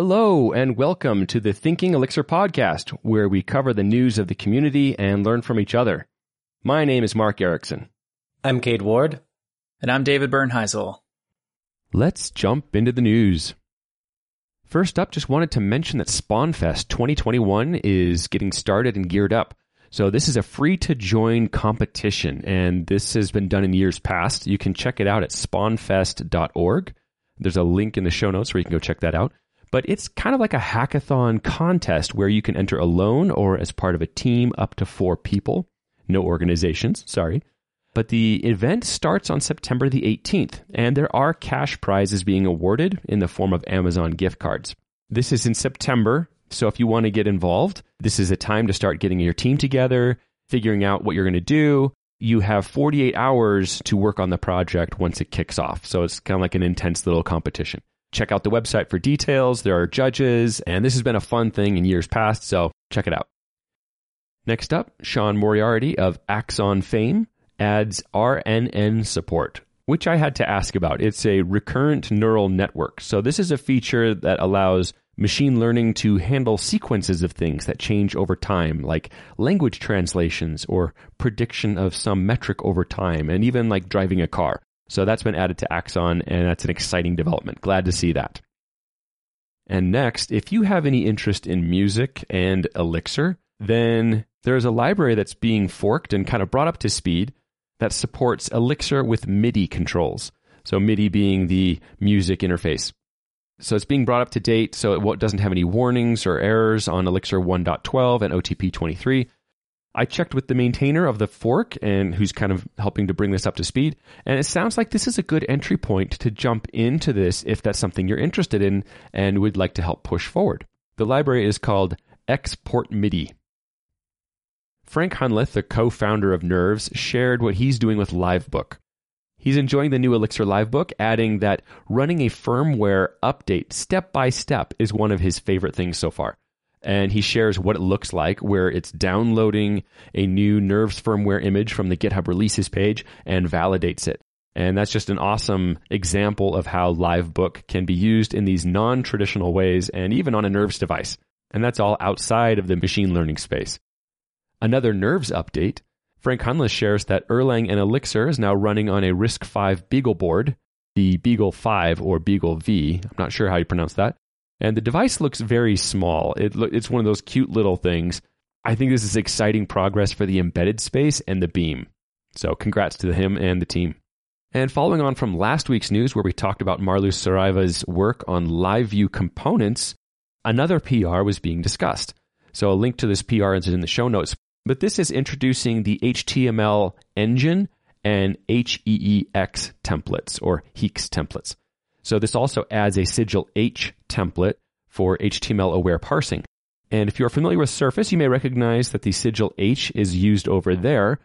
Hello and welcome to the Thinking Elixir podcast, where we cover the news of the community and learn from each other. My name is Mark Ericksen. I'm Cade Ward. And I'm David Bernheisel. Let's jump into the news. First up, just wanted to mention that SpawnFest 2021 is getting started and geared up. So this is a free to join competition and this has been done in years past. You can check it out at spawnfest.org. There's a link in the show notes where you can go check that out but it's kind of like a hackathon contest where you can enter alone or as part of a team up to four people. No organizations, sorry. But the event starts on September the 18th, and there are cash prizes being awarded in the form of Amazon gift cards. This is in September, so if you want to get involved, this is a time to start getting your team together, figuring out what you're going to do. You have 48 hours to work on the project once it kicks off. So it's kind of like an intense little competition. Check out the website for details. There are judges, and this has been a fun thing in years past, so check it out. Next up, Sean Moriarty of Axon fame adds RNN support, which I had to ask about. It's a recurrent neural network. So, this is a feature that allows machine learning to handle sequences of things that change over time, like language translations or prediction of some metric over time, and even like driving a car. So that's been added to Axon, and that's an exciting development. Glad to see that. And next, if you have any interest in music and Elixir, then there's a library that's being forked and kind of brought up to speed that supports Elixir with MIDI controls. So MIDI being the music interface. So it's being brought up to date, so it doesn't have any warnings or errors on Elixir 1.12 and OTP 23. I checked with the maintainer of the fork and who's kind of helping to bring this up to speed. And it sounds like this is a good entry point to jump into this if that's something you're interested in and would like to help push forward. The library is called Export MIDI. Frank Hunleth, the co-founder of Nerves, shared what he's doing with Livebook. He's enjoying the new Elixir Livebook, adding that running a firmware update step by step is one of his favorite things so far and he shares what it looks like, where it's downloading a new Nerves firmware image from the GitHub releases page and validates it. And that's just an awesome example of how Livebook can be used in these non traditional ways and even on a Nerves device. And that's all outside of the machine learning space. Another Nerves update Frank Hunleth shares that Erlang and Elixir is now running on a RISC-V Beagle board, the Beagle 5 or Beagle V. I'm not sure how you pronounce that. And the device looks very small. It lo- it's one of those cute little things. I think this is exciting progress for the embedded space and the beam. So congrats to him and the team. And following on from last week's news where we talked about Marlus Saraiva's work on live view components, another PR was being discussed. So a link to this PR is in the show notes. But this is introducing the HTML engine and HEEX templates or HEEX templates. So this also adds a sigil H template for HTML aware parsing. And if you're familiar with Surface, you may recognize that the sigil H is used over mm-hmm. there.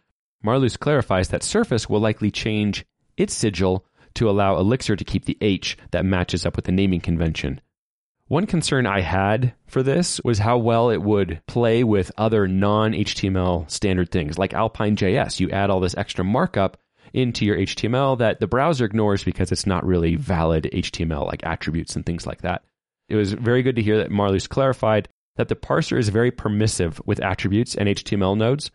Marlus clarifies that Surface will likely change its sigil to allow Elixir to keep the H that matches up with the naming convention. One concern I had for this was how well it would play with other non HTML standard things like Alpine.js. You add all this extra markup, into your HTML that the browser ignores because it's not really valid HTML, like attributes and things like that. It was very good to hear that Marlus clarified that the parser is very permissive with attributes and HTML nodes,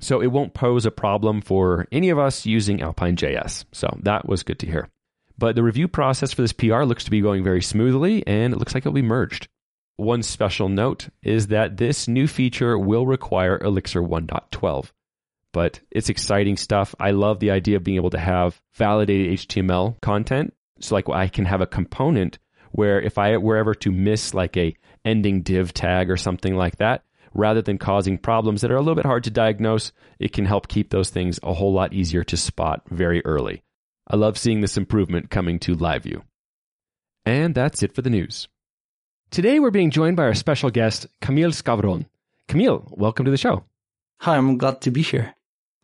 so it won't pose a problem for any of us using Alpine.js. So that was good to hear. But the review process for this PR looks to be going very smoothly, and it looks like it'll be merged. One special note is that this new feature will require Elixir 1.12 but it's exciting stuff. I love the idea of being able to have validated HTML content. So like I can have a component where if I were ever to miss like a ending div tag or something like that, rather than causing problems that are a little bit hard to diagnose, it can help keep those things a whole lot easier to spot very early. I love seeing this improvement coming to LiveView. And that's it for the news. Today we're being joined by our special guest, Kamil Skowron. Kamil, welcome to the show. Hi, I'm glad to be here.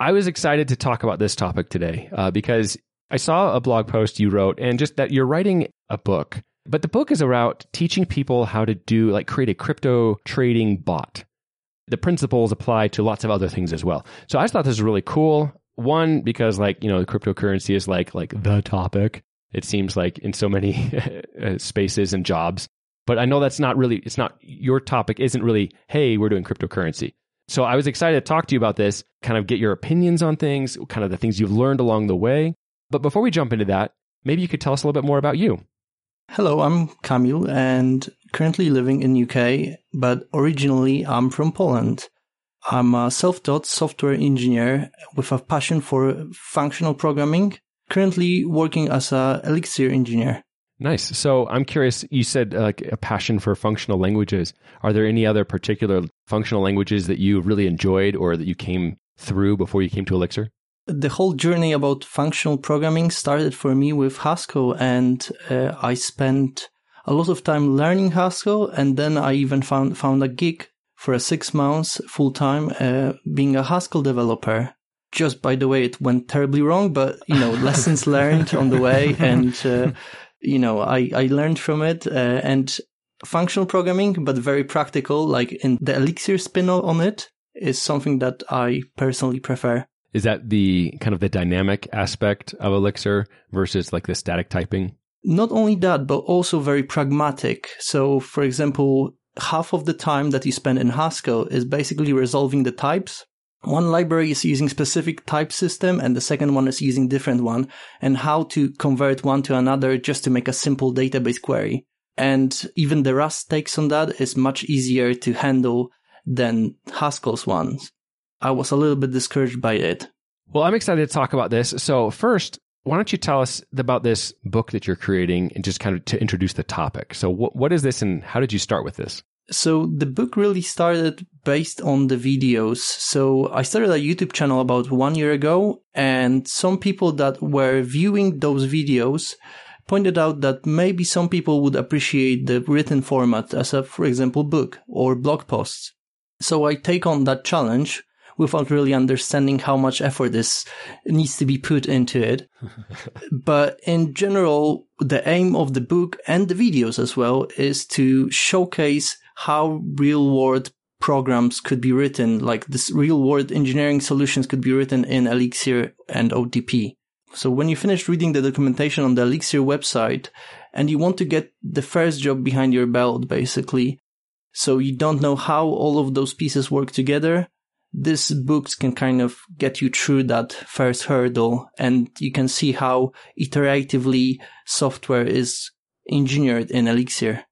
I was excited to talk about this topic today uh, because I saw a blog post you wrote and just that you're writing a book, but the book is about teaching people how to do, like, create a crypto trading bot. The principles apply to lots of other things as well. So I just thought this was really cool. One, because, like, you know, cryptocurrency is like, like the topic. It seems like in so many spaces and jobs. But I know that's not really, it's not, your topic isn't really, hey, we're doing cryptocurrency. So I was excited to talk to you about this, kind of get your opinions on things, kind of the things you've learned along the way. But before we jump into that, maybe you could tell us a little bit more about you. Hello, I'm Kamil and currently living in UK, but originally I'm from Poland. I'm a self-taught software engineer with a passion for functional programming, currently working as a Elixir engineer. Nice. So I'm curious, you said uh, like a passion for functional languages. Are there any other particular functional languages that you really enjoyed or that you came through before you came to Elixir? The whole journey about functional programming started for me with Haskell and uh, I spent a lot of time learning Haskell and then I even found, found a gig for a six months full time uh, being a Haskell developer. Just by the way, it went terribly wrong, but you know, lessons learned on the way and uh, you know, I, I learned from it uh, and functional programming, but very practical, like in the Elixir spin on it is something that I personally prefer. Is that the kind of the dynamic aspect of Elixir versus like the static typing? Not only that, but also very pragmatic. So, for example, half of the time that you spend in Haskell is basically resolving the types one library is using specific type system and the second one is using different one and how to convert one to another just to make a simple database query. And even the Rust takes on that is much easier to handle than Haskell's ones. I was a little bit discouraged by it. Well, I'm excited to talk about this. So first, why don't you tell us about this book that you're creating and just kind of to introduce the topic? So what, what is this and how did you start with this? So the book really started based on the videos. So I started a YouTube channel about one year ago and some people that were viewing those videos pointed out that maybe some people would appreciate the written format as a, for example, book or blog posts. So I take on that challenge without really understanding how much effort this needs to be put into it. but in general, the aim of the book and the videos as well is to showcase how real world programs could be written, like this real world engineering solutions could be written in Elixir and OTP. So when you finish reading the documentation on the Elixir website and you want to get the first job behind your belt, basically, so you don't know how all of those pieces work together, this books can kind of get you through that first hurdle and you can see how iteratively software is engineered in Elixir.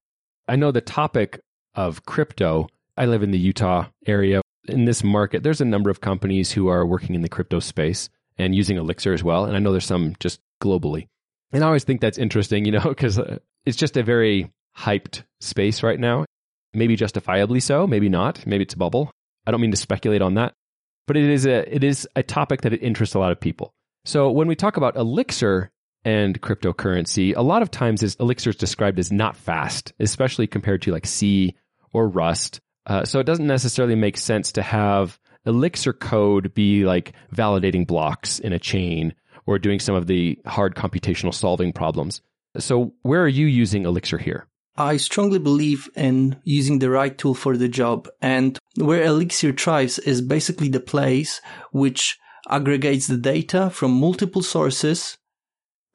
I know the topic of crypto. I live in the Utah area. In this market, there's a number of companies who are working in the crypto space and using Elixir as well. And I know there's some just globally. And I always think that's interesting, you know, because uh, it's just a very hyped space right now. Maybe justifiably so, maybe not. Maybe it's a bubble. I don't mean to speculate on that, but it is a it is a topic that interests a lot of people. So when we talk about Elixir and cryptocurrency, a lot of times is Elixir is described as not fast, especially compared to like C or Rust. Uh, so it doesn't necessarily make sense to have Elixir code be like validating blocks in a chain or doing some of the hard computational solving problems. So where are you using Elixir here? I strongly believe in using the right tool for the job. And where Elixir thrives is basically the place which aggregates the data from multiple sources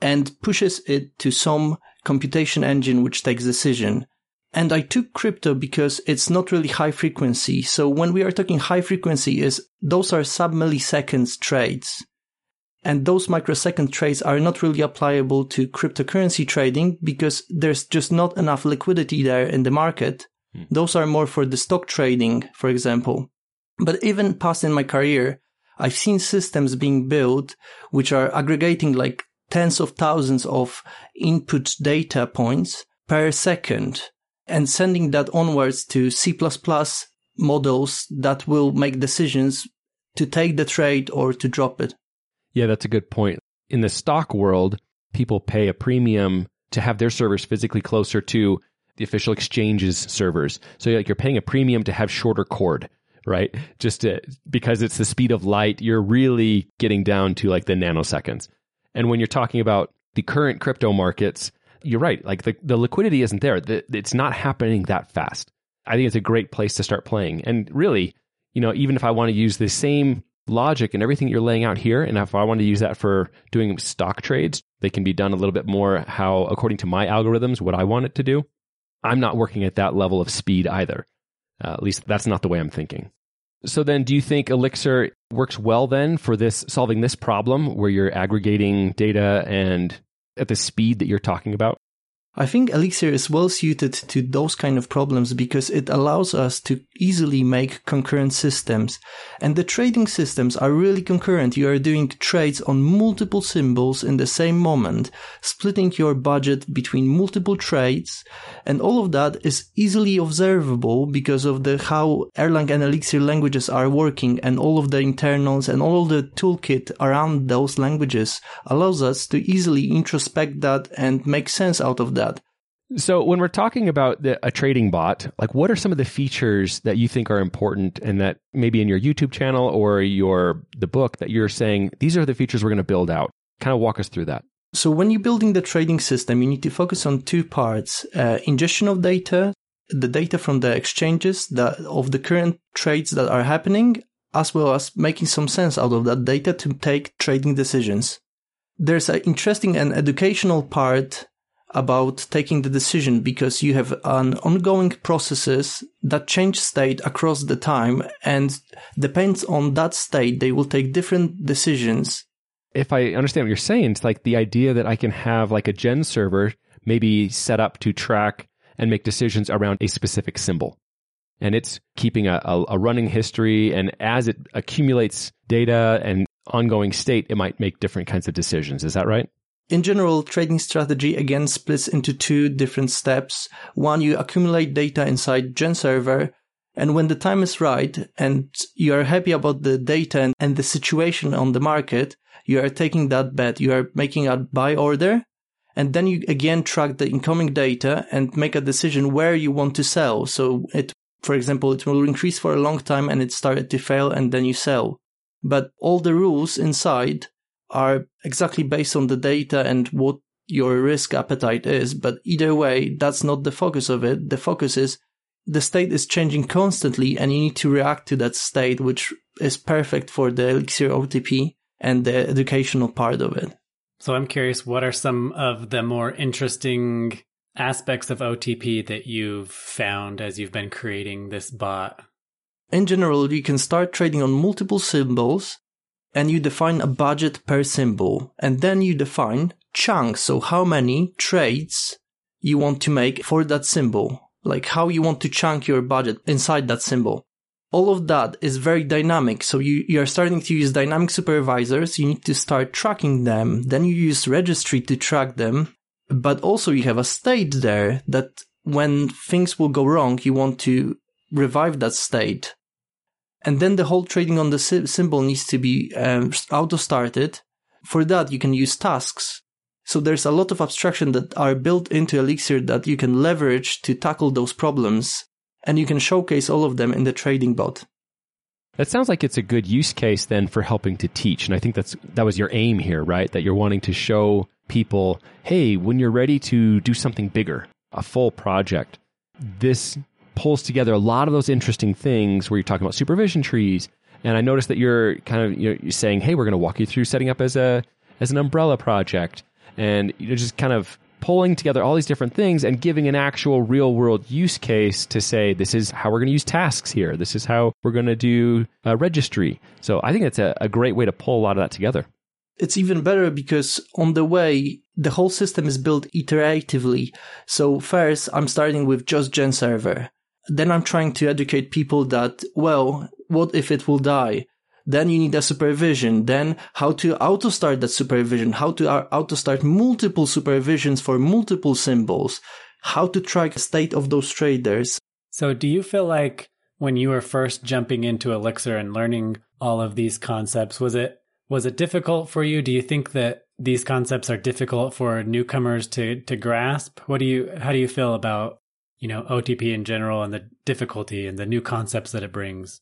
and pushes it to some computation engine which takes decision. And I took crypto because it's not really high frequency. So when we are talking high frequency is those are sub milliseconds trades. And those microsecond trades are not really applicable to cryptocurrency trading because there's just not enough liquidity there in the market. Hmm. Those are more for the stock trading, for example. But even past in my career, I've seen systems being built which are aggregating like tens of thousands of input data points per second and sending that onwards to C++ models that will make decisions to take the trade or to drop it. Yeah, that's a good point. In the stock world, people pay a premium to have their servers physically closer to the official exchange's servers. So like you're paying a premium to have shorter cord, right? Just to, because it's the speed of light, you're really getting down to like the nanoseconds. And when you're talking about the current crypto markets, you're right. Like the, the liquidity isn't there. The, it's not happening that fast. I think it's a great place to start playing. And really, you know, even if I want to use the same logic and everything you're laying out here, and if I want to use that for doing stock trades, they can be done a little bit more how, according to my algorithms, what I want it to do. I'm not working at that level of speed either. Uh, at least that's not the way I'm thinking. So then do you think Elixir works well then for this solving this problem where you're aggregating data and at the speed that you're talking about? I think Elixir is well suited to those kind of problems because it allows us to easily make concurrent systems. And the trading systems are really concurrent. You are doing trades on multiple symbols in the same moment, splitting your budget between multiple trades. And all of that is easily observable because of the how Erlang and Elixir languages are working and all of the internals and all the toolkit around those languages allows us to easily introspect that and make sense out of that. So when we're talking about the, a trading bot, like what are some of the features that you think are important and that maybe in your YouTube channel or your the book that you're saying these are the features we're going to build out? Kind of walk us through that. So when you're building the trading system, you need to focus on two parts: uh, ingestion of data, the data from the exchanges that of the current trades that are happening, as well as making some sense out of that data to take trading decisions. There's an interesting and educational part about taking the decision because you have an ongoing processes that change state across the time and depends on that state they will take different decisions. If i understand what you're saying it's like the idea that i can have like a gen server maybe set up to track and make decisions around a specific symbol. And it's keeping a, a, a running history and as it accumulates data and ongoing state it might make different kinds of decisions. Is that right in general, trading strategy again splits into two different steps. One, you accumulate data inside Gen server. And when the time is right and you are happy about the data and, the situation on the market, you are taking that bet. You are making a buy order. And then you again track the incoming data and make a decision where you want to sell. So it, for example, it will increase for a long time and it started to fail and then you sell. But all the rules inside are exactly based on the data and what your risk appetite is. But either way, that's not the focus of it. The focus is the state is changing constantly and you need to react to that state, which is perfect for the Elixir OTP and the educational part of it. So I'm curious, what are some of the more interesting aspects of OTP that you've found as you've been creating this bot? In general, you can start trading on multiple symbols and you define a budget per symbol. And then you define chunks. So how many trades you want to make for that symbol, like how you want to chunk your budget inside that symbol. All of that is very dynamic. So you, you are starting to use dynamic supervisors. You need to start tracking them. Then you use registry to track them. But also you have a state there that when things will go wrong, you want to revive that state. And then the whole trading on the symbol needs to be um, auto started. For that, you can use tasks. So there's a lot of abstraction that are built into Elixir that you can leverage to tackle those problems. And you can showcase all of them in the trading bot. That sounds like it's a good use case then for helping to teach. And I think that's, that was your aim here, right? That you're wanting to show people, hey, when you're ready to do something bigger, a full project, this pulls together a lot of those interesting things where you're talking about supervision trees. And I noticed that you're kind of you're, you're saying, "Hey, we're going to walk you through setting up as a as an umbrella project," and you're just kind of pulling together all these different things and giving an actual real world use case to say this is how we're going to use tasks here. This is how we're going to do a registry. So i think that's a, a great way to pull a lot of that together. It's even better because on the way the whole system is built iteratively. So first i'm starting with just gen server then I'm trying to educate people that, well, what if it will die? Then you need a supervision. Then how to auto start that supervision, how to uh, auto start multiple supervisions for multiple symbols, how to track the state of those traders. So do you feel like when you were first jumping into Elixir and learning all of these concepts, was it was it difficult for you? Do you think that these concepts are difficult for newcomers to to grasp? What do you how do you feel about you know, OTP in general and the difficulty and the new concepts that it brings?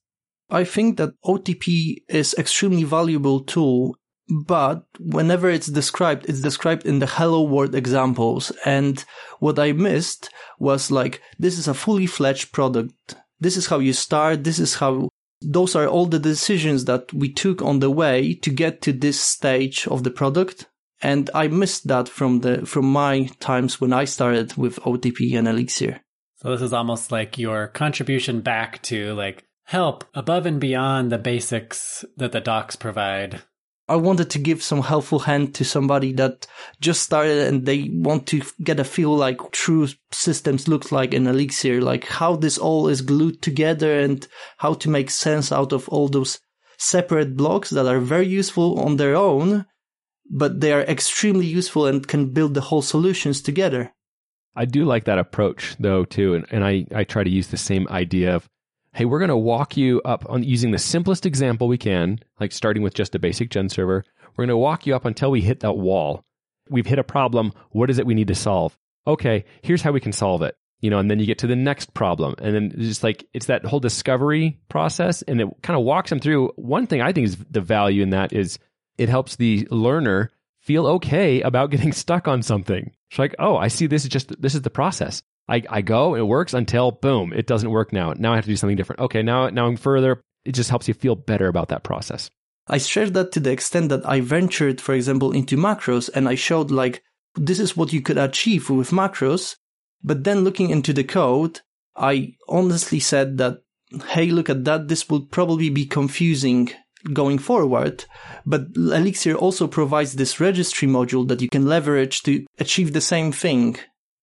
I think that OTP is extremely valuable tool, but whenever it's described, it's described in the hello world examples. And what I missed was like, this is a fully fledged product. This is how you start. This is how those are all the decisions that we took on the way to get to this stage of the product. And I missed that from the, from my times when I started with OTP and Elixir. So this is almost like your contribution back to like help above and beyond the basics that the docs provide. I wanted to give some helpful hand to somebody that just started and they want to get a feel like true systems look like in Elixir, like how this all is glued together and how to make sense out of all those separate blocks that are very useful on their own, but they are extremely useful and can build the whole solutions together. I do like that approach though too, and, and I, I try to use the same idea of hey, we're going to walk you up on using the simplest example we can, like starting with just a basic gen server. We're going to walk you up until we hit that wall. We've hit a problem. What is it we need to solve? Okay, here's how we can solve it. You know, and then you get to the next problem. And then just like it's that whole discovery process and it kind of walks them through. One thing I think is the value in that is it helps the learner feel okay about getting stuck on something. It's like, oh, I see this is just this is the process. I, I go, it works until boom, it doesn't work now. Now I have to do something different. Okay, now now I'm further. It just helps you feel better about that process. I shared that to the extent that I ventured, for example, into macros and I showed like this is what you could achieve with macros. But then looking into the code, I honestly said that, hey, look at that. This will probably be confusing going forward. But Elixir also provides this registry module that you can leverage to achieve the same thing.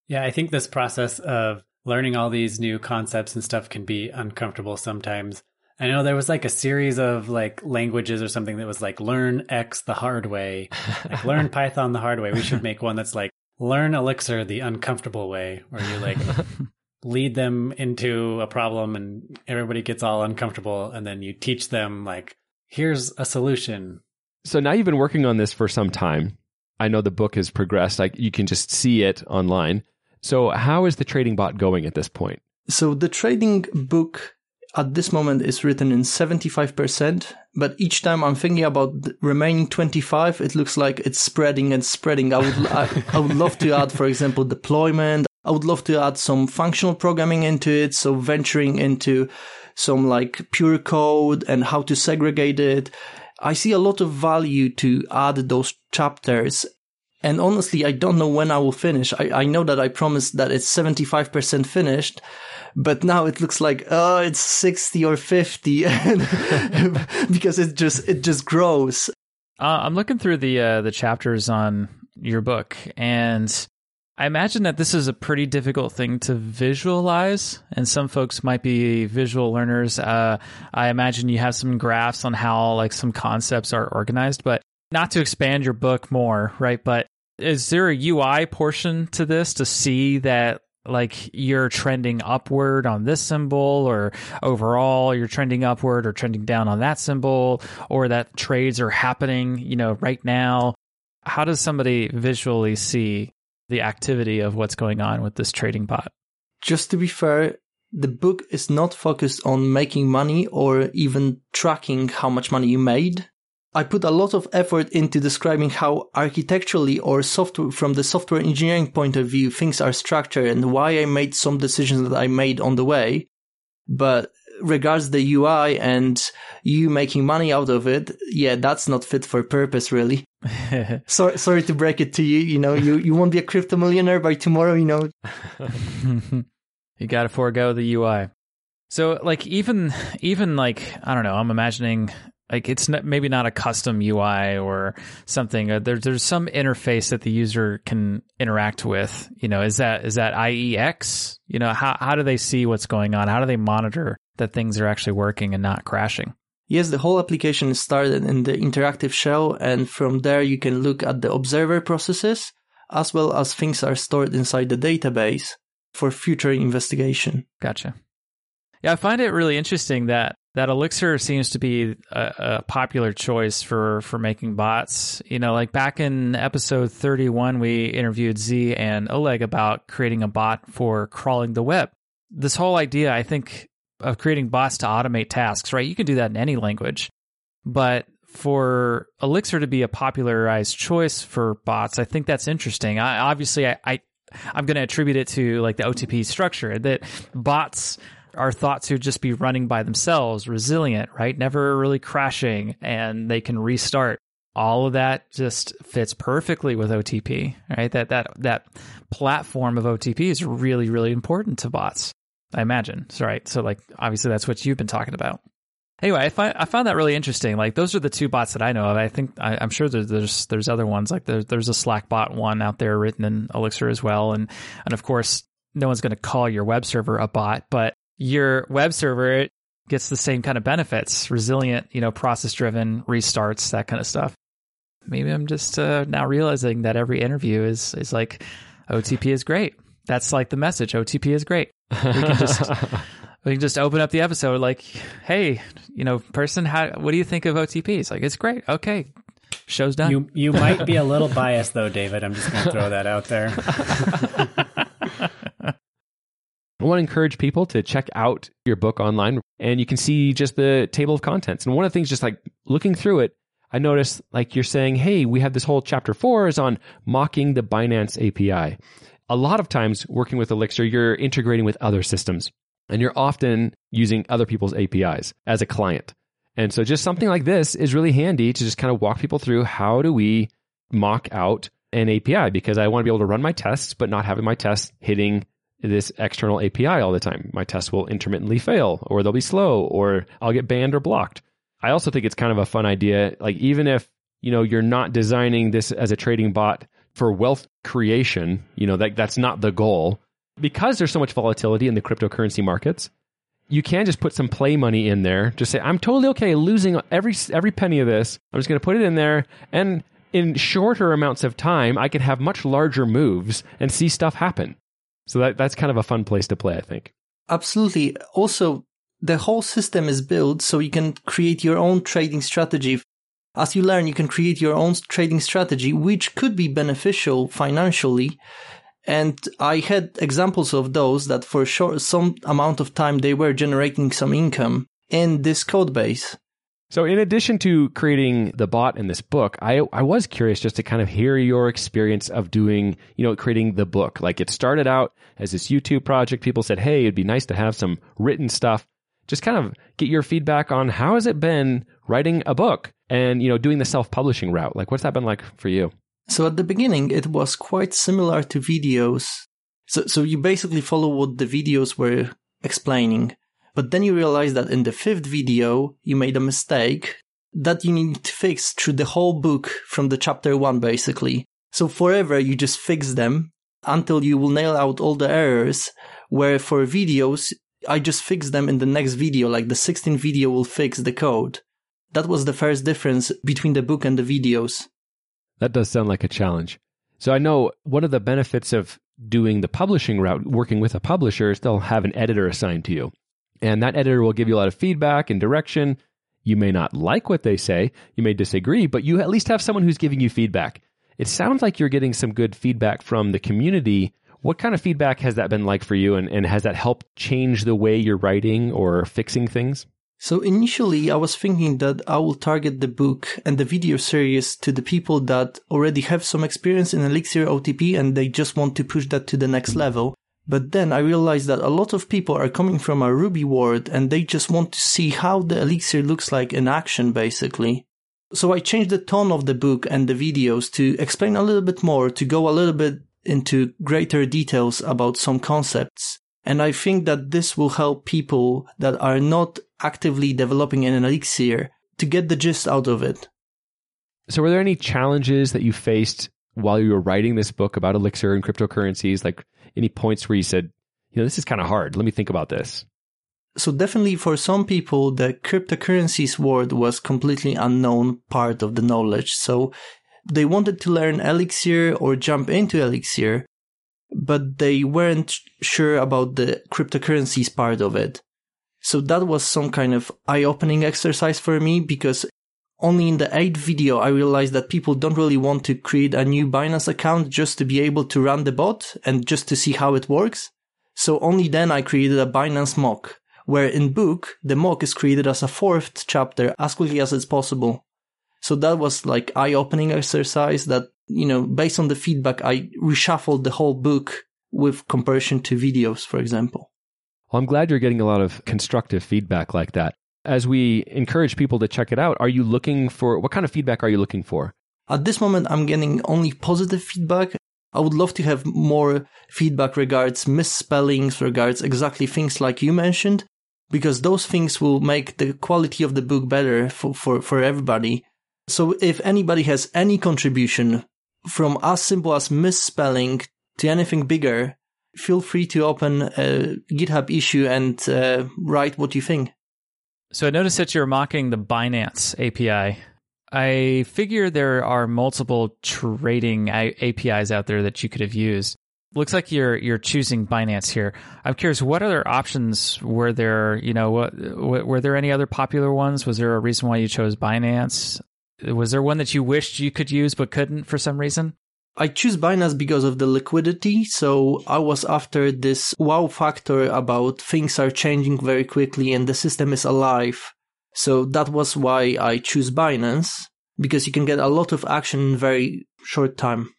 Yeah, I think this process of learning all these new concepts and stuff can be uncomfortable sometimes. I know there was like a series of like languages or something that was like learn X the hard way, like learn Python the hard way. We should make one that's like learn Elixir the uncomfortable way, where you like lead them into a problem and everybody gets all uncomfortable, and then you teach them like here's a solution. So now you've been working on this for some time. I know the book has progressed. Like you can just see it online. So how is the trading bot going at this point? So the trading book at this moment is written in 75%, but each time I'm thinking about the remaining 25, it looks like it's spreading and spreading. I would, I, I would love to add, for example, deployment. I would love to add some functional programming into it. So venturing into some like pure code and how to segregate it. I see a lot of value to add those chapters. And honestly, I don't know when I will finish. I, I know that I promised that it's 75% finished, but now it looks like, oh, it's 60 or 50 because it just, it just grows. Uh, I'm looking through the, uh, the chapters on your book and I imagine that this is a pretty difficult thing to visualize, and some folks might be visual learners. Uh, I imagine you have some graphs on how like some concepts are organized, but not to expand your book more, right? But is there a UI portion to this to see that like you're trending upward on this symbol or overall you're trending upward or trending down on that symbol or that trades are happening, you know, right now? How does somebody visually see the activity of what's going on with this trading bot. Just to be fair, the book is not focused on making money or even tracking how much money you made. I put a lot of effort into describing how architecturally or software from the software engineering point of view things are structured and why I made some decisions that I made on the way. But regards the UI and you making money out of it, yeah, that's not fit for purpose, really. sorry, sorry to break it to you. You know, you, you won't be a crypto millionaire by tomorrow, you know. you got to forego the UI. So, like, even, even like, I don't know, I'm imagining like it's not, maybe not a custom UI or something. Uh, there, there's some interface that the user can interact with. You know, is that is that IEX? You know, how how do they see what's going on? How do they monitor that things are actually working and not crashing? Yes, the whole application is started in the interactive shell, and from there you can look at the observer processes as well as things are stored inside the database for future investigation. Gotcha. Yeah, I find it really interesting that that Elixir seems to be a, a, popular choice for for making bots. You know, like back in episode 31 we interviewed Z and Oleg about creating a bot for crawling the web. This whole idea, I think of creating bots to automate tasks, right? You can do that in any language. But for Elixir to be a popularized choice for bots, I think that's interesting. I, obviously, I, I I'm going to attribute it to like the OTP structure that bots are thought to just be running by themselves, resilient, right? Never really crashing, and they can restart. all of that just fits perfectly with OTP, right? That that that platform of OTP is really really important to bots. I imagine. So right. So like obviously that's what you've been talking about. Anyway, I find I found that really interesting. Like those are the two bots that I know of. I think I, am sure there's, there's there's other ones. Like there's there's a Slack bot one out there written in Elixir as well, and and of course no one's going to call your web server a bot, but your web server gets the same kind of benefits: resilient, you know, process driven restarts, that kind of stuff. Maybe I'm just uh, now realizing that every interview is is like OTP is great. That's like the message. OTP is great. We can just we can just open up the episode like, hey, you know, person, how what do you think of OTP? It's like it's great. Okay, show's done. You you might be a little biased though, David. I'm just going to throw that out there. I want to encourage people to check out your book online and you can see just the table of contents. And one of the things, just like looking through it, I noticed like you're saying, hey, we have this whole chapter four is on mocking the Binance API. A lot of times working with Elixir, you're integrating with other systems and you're often using other people's APIs as a client. And so just something like this is really handy to just kind of walk people through how do we mock out an API because I want to be able to run my tests, but not having my tests hitting this external API all the time. My tests will intermittently fail or they'll be slow or I'll get banned or blocked. I also think it's kind of a fun idea. Like even if, you know, you're not designing this as a trading bot for wealth creation, you know, that that's not the goal. Because there's so much volatility in the cryptocurrency markets, you can just put some play money in there. Just say, I'm totally okay losing every every penny of this. I'm just going to put it in there, and in shorter amounts of time, I can have much larger moves and see stuff happen. So that that's kind of a fun place to play, I think. Absolutely. Also, the whole system is built so you can create your own trading strategy. As you learn, you can create your own trading strategy, which could be beneficial financially. And I had examples of those that for short, some amount of time, they were generating some income in this code base. So, in addition to creating the bot in this book, I, I was curious just to kind of hear your experience of doing, you know, creating the book. Like it started out as this YouTube project. People said, hey, it'd be nice to have some written stuff. Just kind of get your feedback on how has it been writing a book and, you know, doing the self publishing route? Like, what's that been like for you? So, at the beginning, it was quite similar to videos. So, so you basically follow what the videos were explaining. But then you realize that in the fifth video, you made a mistake that you need to fix through the whole book from the chapter one, basically. So forever, you just fix them until you will nail out all the errors. Where for videos, I just fix them in the next video, like the 16th video will fix the code. That was the first difference between the book and the videos. That does sound like a challenge. So I know one of the benefits of doing the publishing route, working with a publisher, is they'll have an editor assigned to you. And that editor will give you a lot of feedback and direction. You may not like what they say, you may disagree, but you at least have someone who's giving you feedback. It sounds like you're getting some good feedback from the community. What kind of feedback has that been like for you? And, and has that helped change the way you're writing or fixing things? So initially, I was thinking that I will target the book and the video series to the people that already have some experience in Elixir OTP and they just want to push that to the next level. But then I realized that a lot of people are coming from a Ruby world and they just want to see how the Elixir looks like in action, basically. So I changed the tone of the book and the videos to explain a little bit more, to go a little bit into greater details about some concepts. And I think that this will help people that are not actively developing an Elixir to get the gist out of it. So, were there any challenges that you faced while you were writing this book about Elixir and cryptocurrencies? Like, any points where you said, you know, this is kind of hard. Let me think about this. So definitely for some people, the cryptocurrencies world was completely unknown part of the knowledge. So they wanted to learn Elixir or jump into Elixir, but they weren't sure about the cryptocurrencies part of it. So that was some kind of eye-opening exercise for me because only in the eighth video I realized that people don't really want to create a new Binance account just to be able to run the bot and just to see how it works. So only then I created a Binance mock, where in book, the mock is created as a fourth chapter as quickly as it's possible. So that was like eye-opening exercise that, you know, based on the feedback, I reshuffled the whole book with comparison to videos, for example. Well, I'm glad you're getting a lot of constructive feedback like that. as we encourage people to check it out, are you looking for what kind of feedback are you looking for? At this moment, I'm getting only positive feedback. I would love to have more feedback regards misspellings, regards exactly things like you mentioned, because those things will make the quality of the book better for, for, for everybody. So if anybody has any contribution from as simple as misspelling to anything bigger, feel free to open a GitHub issue and uh, write what you think. So I noticed that you're mocking the Binance API. I figure there are multiple trading APIs out there that you could have used. Looks like you're you're choosing Binance here. I'm curious, what other options were there? You know, what, were there any other popular ones? Was there a reason why you chose Binance? Was there one that you wished you could use but couldn't for some reason? I choose Binance because of the liquidity. So I was after this wow factor about things are changing very quickly and the system is alive. So that was why I choose Binance because you can get a lot of action in very short time.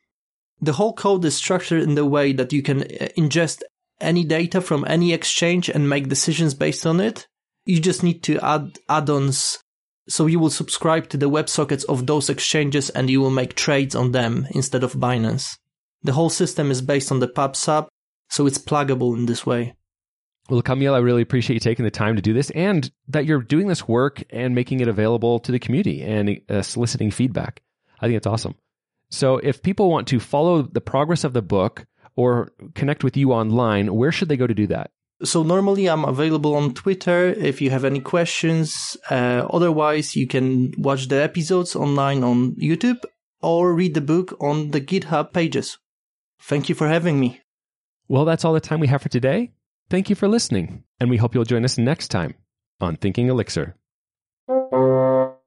The whole code is structured in the way that you can uh, ingest any data from any exchange and make decisions based on it. You just need to add add-ons so you will subscribe to the WebSockets of those exchanges and you will make trades on them instead of Binance. The whole system is based on the PubSub, so it's pluggable in this way. Well, Kamil, I really appreciate you taking the time to do this and that you're doing this work and making it available to the community and uh, soliciting feedback. I think it's awesome. So, if people want to follow the progress of the book or connect with you online, where should they go to do that? So normally I'm available on Twitter if you have any questions. Uh, otherwise, you can watch the episodes online on YouTube or read the book on the GitHub pages. Thank you for having me. Well, that's all the time we have for today. Thank you for listening, and we hope you'll join us next time on Thinking Elixir.